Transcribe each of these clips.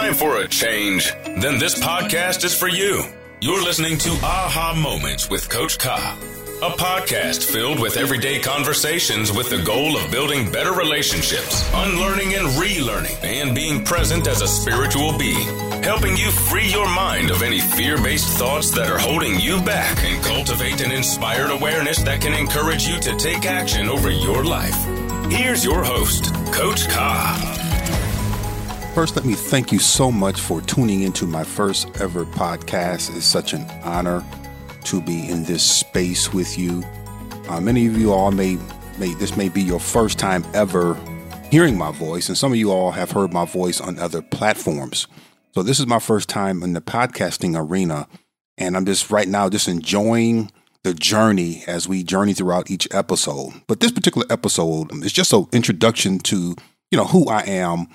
time for a change? Then this podcast is for you. You're listening to Aha Moments with Coach Ka, a podcast filled with everyday conversations with the goal of building better relationships, unlearning and relearning, and being present as a spiritual being, helping you free your mind of any fear based thoughts that are holding you back and cultivate an inspired awareness that can encourage you to take action over your life. Here's your host, Coach Ka. First, let me thank you so much for tuning into my first ever podcast. It's such an honor to be in this space with you. Uh, many of you all may, may, this may be your first time ever hearing my voice, and some of you all have heard my voice on other platforms. So this is my first time in the podcasting arena, and I'm just right now just enjoying the journey as we journey throughout each episode. But this particular episode is just an introduction to you know who I am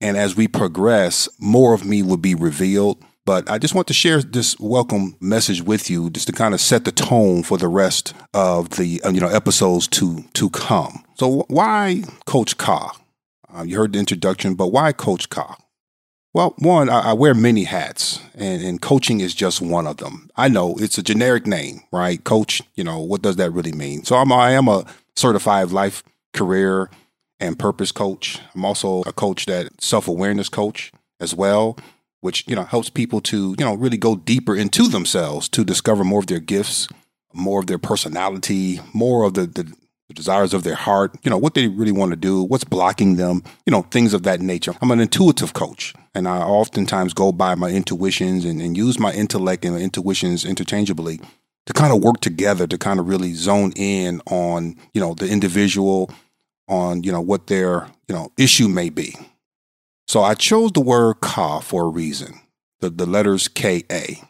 and as we progress, more of me will be revealed. But I just want to share this welcome message with you, just to kind of set the tone for the rest of the uh, you know episodes to to come. So why Coach Ka? Uh, you heard the introduction, but why Coach Ka? Well, one, I, I wear many hats, and, and, coaching is just one of them. I know it's a generic name, right? Coach, you know, what does that really mean? So I'm, I am a certified life career and purpose coach. I'm also a coach that self awareness coach as well, which you know helps people to you know really go deeper into themselves to discover more of their gifts, more of their personality, more of the, the, the desires of their heart. You know what they really want to do, what's blocking them. You know things of that nature. I'm an intuitive coach. And I oftentimes go by my intuitions and, and use my intellect and my intuitions interchangeably to kind of work together to kind of really zone in on, you know, the individual, on you know what their you know issue may be. So I chose the word Ka for a reason. The the letters K A.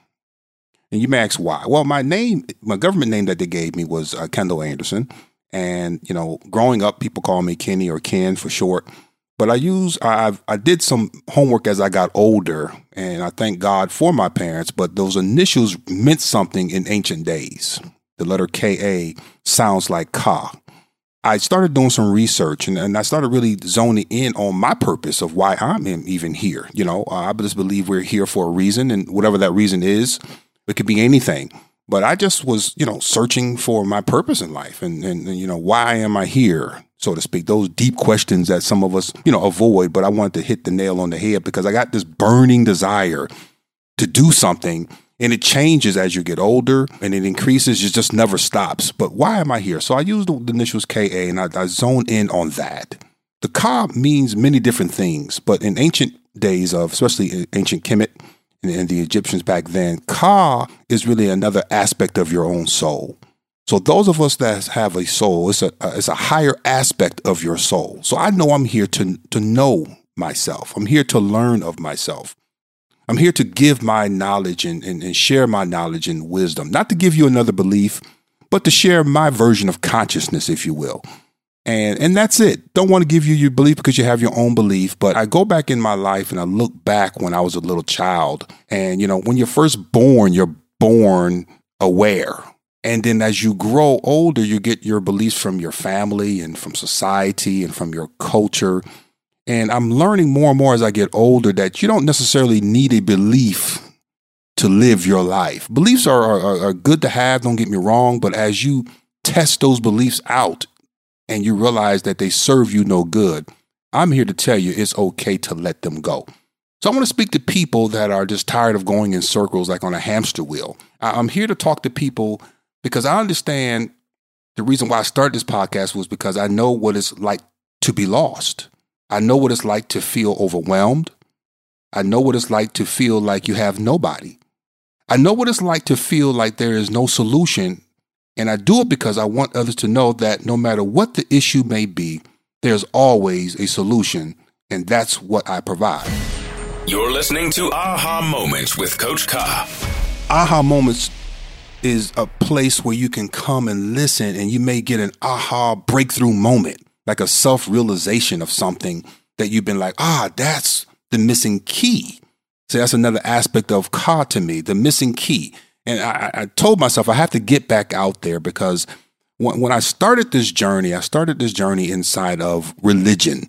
And you may ask why. Well, my name, my government name that they gave me was uh, Kendall Anderson, and you know, growing up, people call me Kenny or Ken for short. But I use I I did some homework as I got older, and I thank God for my parents. But those initials meant something in ancient days. The letter K A sounds like Ka. I started doing some research and, and, I started really zoning in on my purpose of why I'm even here. You know, uh, I just believe we're here for a reason, and whatever that reason is, it could be anything. But I just was, you know, searching for my purpose in life and, and, and, you know, why am I here, so to speak? Those deep questions that some of us, you know, avoid. But I wanted to hit the nail on the head because I got this burning desire to do something and it changes as you get older and it increases it just never stops. But why am i here? So i use the, initials ka and I, I zone in on that. The ka means many different things but in ancient days of especially ancient kemet and, and the egyptians back then ka is really another aspect of your own soul. So those of us that have a soul it's a, it's a higher aspect of your soul. So i know i'm here to to know myself. I'm here to learn of myself I'm here to give my knowledge and, and, and, share my knowledge and wisdom, not to give you another belief, but to share my version of consciousness, if you will. And, and that's it. Don't want to give you your belief because you have your own belief. But I go back in my life and I look back when I was a little child. And, you know, when you're first born, you're born aware. And then as you grow older, you get your beliefs from your family and from society and from your culture and I'm learning more and more as I get older that you don't necessarily need a belief to live your life. Beliefs are, are, are good to have, don't get me wrong, but as you test those beliefs out and you realize that they serve you no good, I'm here to tell you it's okay to let them go. So I want to speak to people that are just tired of going in circles like on a hamster wheel. I'm here to talk to people because I understand the reason why I started this podcast was because I know what it's like to be lost. I know what it's like to feel overwhelmed. I know what it's like to feel like you have nobody. I know what it's like to feel like there is no solution. And I do it because I want others to know that no matter what the issue may be, there's always a solution. And that's what I provide. You're listening to Aha Moments with Coach Ka. Aha Moments is a place where you can come and listen and you may get an aha breakthrough moment like a self realization of something that you've been like, ah, that's the missing key. So that's another aspect of Ka to me, the missing key. And I, I told myself I have to get back out there because when, when I started this journey, I started this journey inside of religion.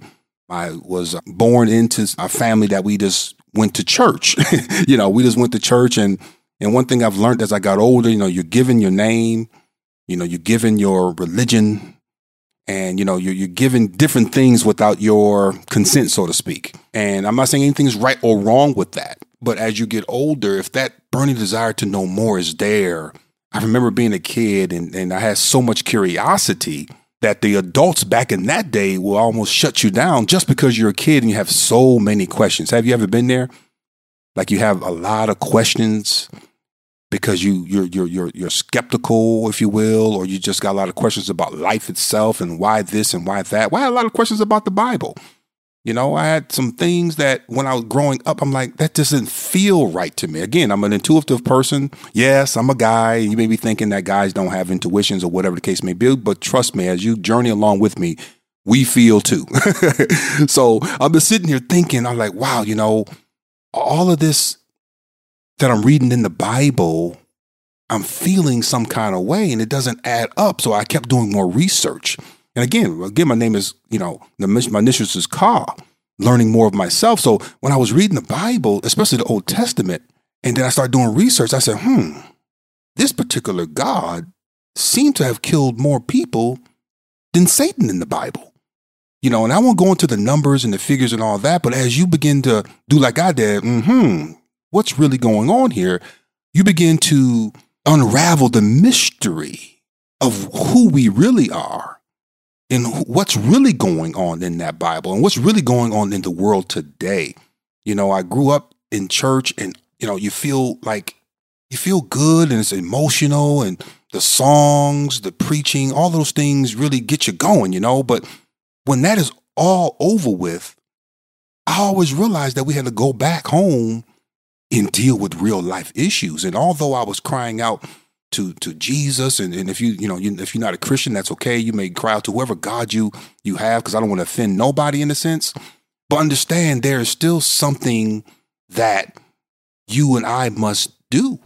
I was born into a family that we just went to church. you know, we just went to church and and one thing I've learned as I got older, you know, you're given your name, you know, you're given your religion, and you know you're, you're given different things without your consent so to speak. And i'm not saying anything's right or wrong with that. But as you get older if that burning desire to know more is there i remember being a kid and, and i had so much curiosity that the adults back in that day will almost shut you down just because you're a kid and you have so many questions. Have you ever been there? Like you have a lot of questions because you you're you're you're you're skeptical, if you will, or you just got a lot of questions about life itself and why this and why that. Well, a lot of questions about the Bible. You know, I had some things that when I was growing up, I'm like, that doesn't feel right to me. Again, I'm an intuitive person. Yes, I'm a guy. You may be thinking that guys don't have intuitions or whatever the case may be, but trust me, as you journey along with me, we feel too. so I've been sitting here thinking, I'm like, wow, you know, all of this that I'm reading in the Bible, I'm feeling some kind of way and it doesn't add up. So I kept doing more research. And again, again, my name is, you know, my initials is Ka, learning more of myself. So when I was reading the Bible, especially the Old Testament, and then I started doing research, I said, hmm, this particular God seemed to have killed more people than Satan in the Bible. You know, and I won't go into the numbers and the figures and all that, but as you begin to do like I did, hmm what's really going on here, you begin to unravel the mystery of who we really are and what's really going on in that Bible and what's really going on in the world today. You know, I grew up in church and, you know, you feel like you feel good and it's emotional and the songs, the preaching, all those things really get you going, you know. But when that is all over with, I always realized that we had to go back home and deal with real life issues. And although I was crying out to to Jesus, and, and if you you know you, if you're not a Christian, that's okay. You may cry out to whoever God you you have, because I don't want to offend nobody in a sense. But understand there is still something that you and I must do.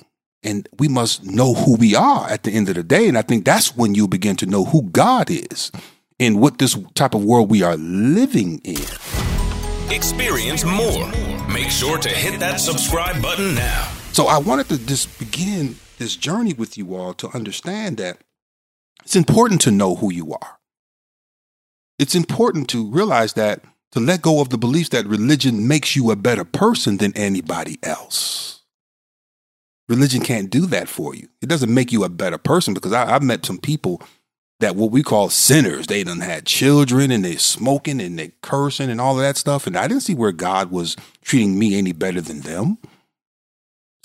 And we must know who we are at the end of the day. And I think that's when you begin to know who God is and what this type of world we are living in. Experience more. Make sure to hit that subscribe button now. So I wanted to just begin this journey with you all to understand that it's important to know who you are. It's important to realize that to let go of the beliefs that religion makes you a better person than anybody else. Religion can't do that for you. It doesn't make you a better person because I, have met some people that what we call sinners. They done had children and they smoking and they cursing and all of that stuff. And I didn't see where God was treating me any better than them.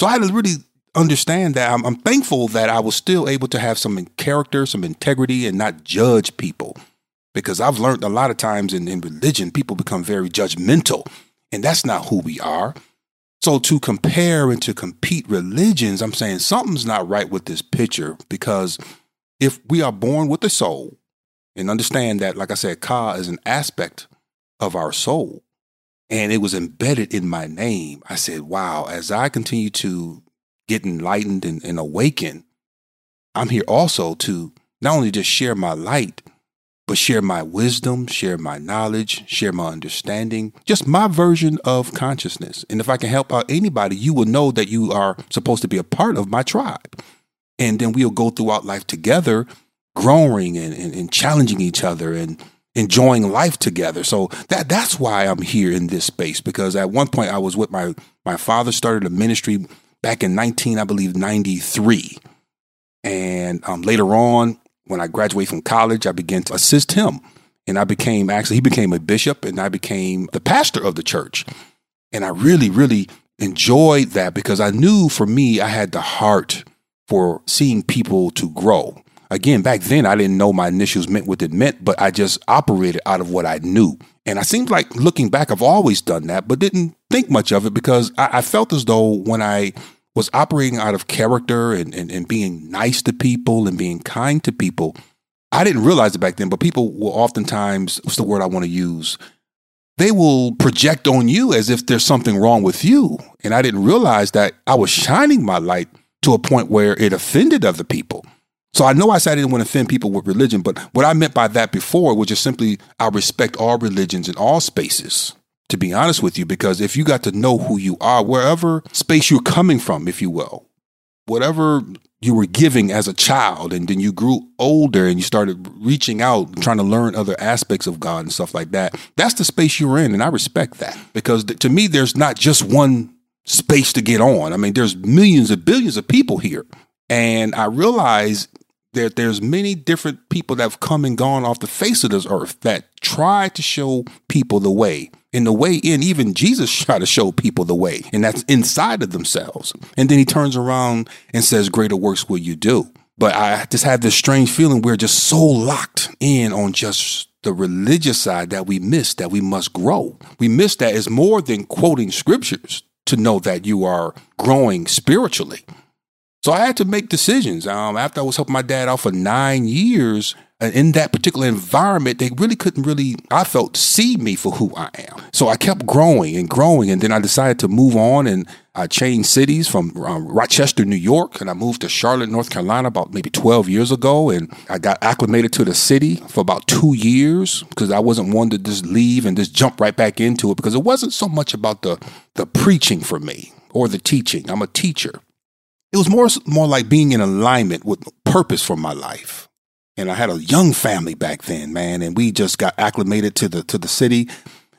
So I had to really understand that I'm, I'm thankful that I was still able to have some character, some integrity, and not judge people. Because I've learned a lot of times in, in religion, people become very judgmental, and that's not who we are. So to compare and to compete religions, I'm saying something's not right with this picture because if we are born with a soul and understand that, like I said, Ka is an aspect of our soul, and it was embedded in my name, I said, wow, as I continue to get enlightened and, and awaken, I'm here also to not only just share my light, but share my wisdom, share my knowledge, share my understanding, just my version of consciousness. And if I can help out anybody, you will know that you are supposed to be a part of my tribe and then we'll go throughout life together, growing and, and, and challenging each other and enjoying life together. So that that's why I'm here in this space because at one point I was with my my father started a ministry back in 19 I believe 93. And um, later on when I graduated from college I began to assist him and I became actually he became a bishop and I became the pastor of the church. And I really really enjoyed that because I knew for me I had the heart for seeing people to grow. Again, back then I didn't know my initials meant what it meant, but I just operated out of what I knew. And I seemed like looking back, I've always done that, but didn't think much of it because I, I felt as though when I was operating out of character and, and, and being nice to people and being kind to people, I didn't realize it back then, but people will oftentimes, what's the word I want to use? They will project on you as if there's something wrong with you. And I didn't realize that I was shining my light to a point where it offended other people. So I know I said I didn't want to offend people with religion, but what I meant by that before was just simply I respect all religions in all spaces. to be honest with you, because if you got to know who you are, wherever space you're coming from, if you will, whatever you were giving as a child, and then you grew older and you started reaching out, trying to learn other aspects of God and stuff like that, that's the space you're in. And I respect that because to me, there's not just one space to get on. I mean, there's millions and billions of people here. And I realize that there's many different people that have come and gone off the face of this earth that try to show people the way. In the way in, even Jesus tried to show people the way, and that's inside of themselves. And then he turns around and says, Greater works will you do. But I just have this strange feeling we're just so locked in on just the religious side that we miss that we must grow. We miss that it's more than quoting scriptures to know that you are growing spiritually. So I had to make decisions. Um, after I was helping my dad out for nine years, in that particular environment, they really couldn't really, I felt, see me for who I am. So I kept growing and growing. And then I decided to move on and I changed cities from um, Rochester, New York, and I moved to Charlotte, North Carolina about maybe 12 years ago. And I got acclimated to the city for about two years because I wasn't one to just leave and just jump right back into it because it wasn't so much about the, the preaching for me or the teaching. I'm a teacher. It was more, more like being in alignment with purpose for my life and I had a young family back then, man, and we just got acclimated to the to the city.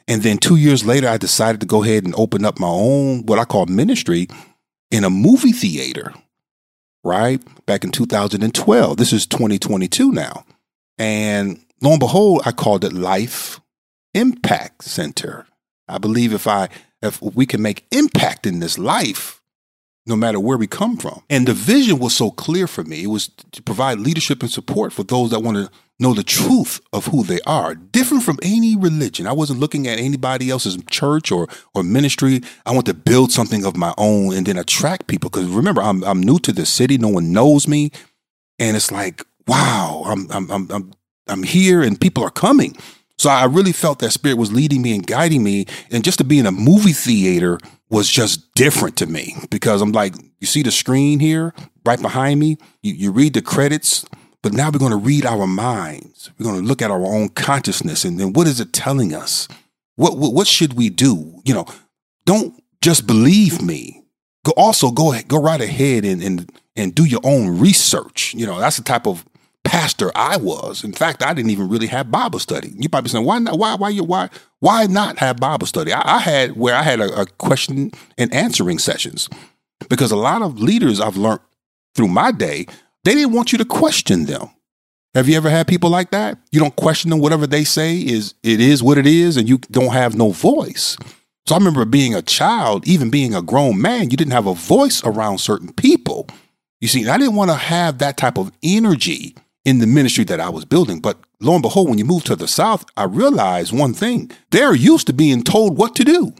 And then two years later, I decided to go ahead and open up my own what I call ministry in a movie theater. Right back in 2012. This is 2022 now, and lo and behold, I called it Life Impact Center. I believe if I if we can make impact in this life, no matter where we come from. And the vision was so clear for me. It was to provide leadership and support for those that want to know the truth of who they are, different from any religion. I wasn't looking at anybody else's church or or ministry. I want to build something of my own and then attract people. Because remember, I'm I'm new to the city. No one knows me, and it's like, wow, I'm I'm I'm I'm, I'm here, and people are coming. So I really felt that spirit was leading me and guiding me, and just to be in a movie theater was just different to me because I'm like, you see the screen here right behind me? You, you read the credits, but now we're going to read our minds. We're going to look at our own consciousness and then what is it telling us? What, what, what should we do? You know, don't just believe me. Go also go go right ahead and, and and do your own research. You know, that's the type of pastor I was. In fact, I didn't even really have Bible study. You probably saying, why not? Why, why, you, why, why not have Bible study? I, I had where I had a, a, question and answering sessions because a lot of leaders I've learned through my day, they didn't want you to question them. Have you ever had people like that? You don't question them. Whatever they say is it is what it is, and you don't have no voice. So I remember being a child, even being a grown man, you didn't have a voice around certain people. You see, I didn't want to have that type of energy in the ministry that I was building. But lo and behold, when you move to the South, I realized one thing they're used to being told what to do.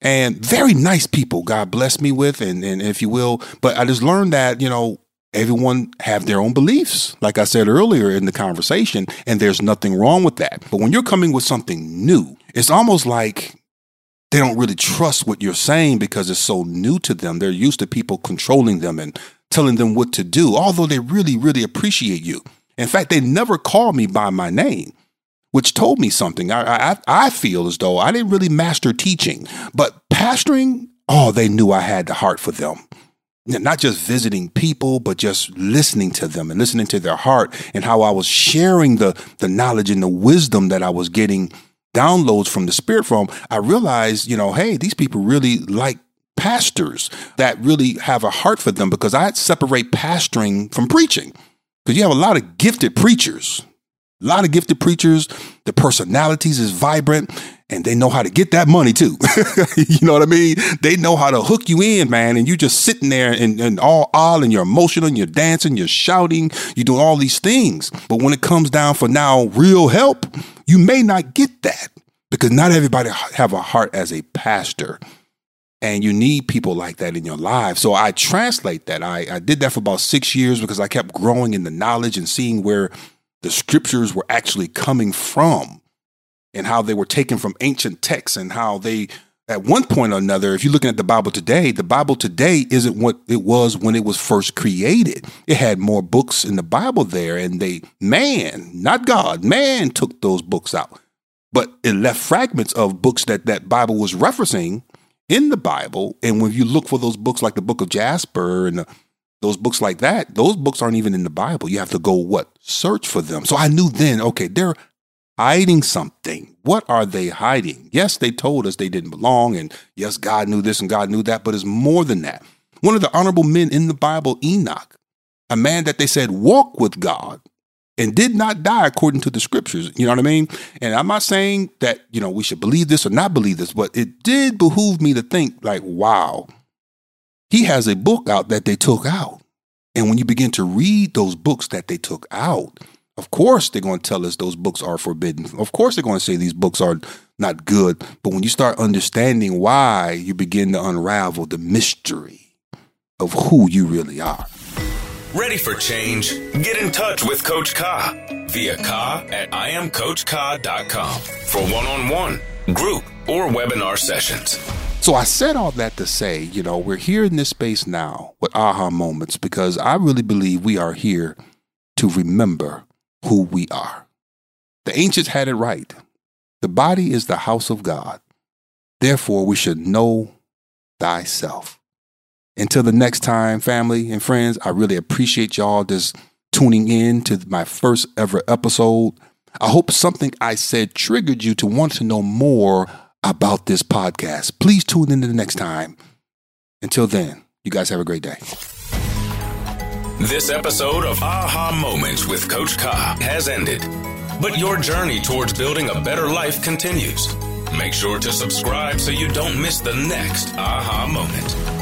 And very nice people, God bless me with, and, and if you will. But I just learned that, you know, everyone have their own beliefs like i said earlier in the conversation and there's nothing wrong with that but when you're coming with something new it's almost like they don't really trust what you're saying because it's so new to them they're used to people controlling them and telling them what to do, although they really, really appreciate you. In fact, they never called me by my name, which told me something. I, I, I feel as though I didn't really master teaching, but pastoring, oh, they knew I had the heart for them. Not just visiting people, but just listening to them and listening to their heart and how I was sharing the, the knowledge and the wisdom that I was getting downloads from the spirit from. I realized, you know, hey, these people really like pastors that really have a heart for them because I separate pastoring from preaching. Because you have a lot of gifted preachers, a lot of gifted preachers. The personalities is vibrant and they know how to get that money too. you know what I mean? They know how to hook you in, man. And you just sitting there and, and all all and you're emotional and you're dancing, you're shouting, you're doing all these things. But when it comes down for now real help, you may not get that because not everybody have a heart as a pastor and you need people like that in your life. So I translate that. I, I did that for about six years because I kept growing in the knowledge and seeing where the scriptures were actually coming from and how they were taken from ancient texts and how they at one point or another, if you're looking at the Bible today, the Bible today isn't what it was when it was first created. It had more books in the Bible there, and they, man, not God, man took those books out but it left fragments of books that that Bible was referencing in the Bible. And when you look for those books like the book of Jasper and the, those books like that, those books aren't even in the Bible. You have to go what? Search for them. So I knew then, okay, they're hiding something. What are they hiding? Yes, they told us they didn't belong. And yes, God knew this and God knew that, but it's more than that. One of the honorable men in the Bible, Enoch, a man that they said walked with God and did not die according to the scriptures. You know what I mean? And I'm not saying that, you know, we should believe this or not believe this, but it did behoove me to think, like, wow, he has a book out that they took out. And when you begin to read those books that they took out, of course they're going to tell us those books are forbidden. Of course they're going to say these books are not good. But when you start understanding why, you begin to unravel the mystery of who you really are. Ready for change? Get in touch with Coach Ka via Ka at IamCoachKa.com for one on one, group, or webinar sessions. So I said all that to say, you know, we're here in this space now with aha moments because I really believe we are here to remember who we are. The ancients had it right. The body is the house of God. Therefore, we should know thyself. Until the next time, family and friends, I really appreciate y'all just tuning in to my first ever episode. I hope something I said triggered you to want to know more about this podcast. Please tune in to the next time. Until then, you guys have a great day. This episode of Aha Moments with Coach Ka has ended, but your journey towards building a better life continues. Make sure to subscribe so you don't miss the next Aha Moment.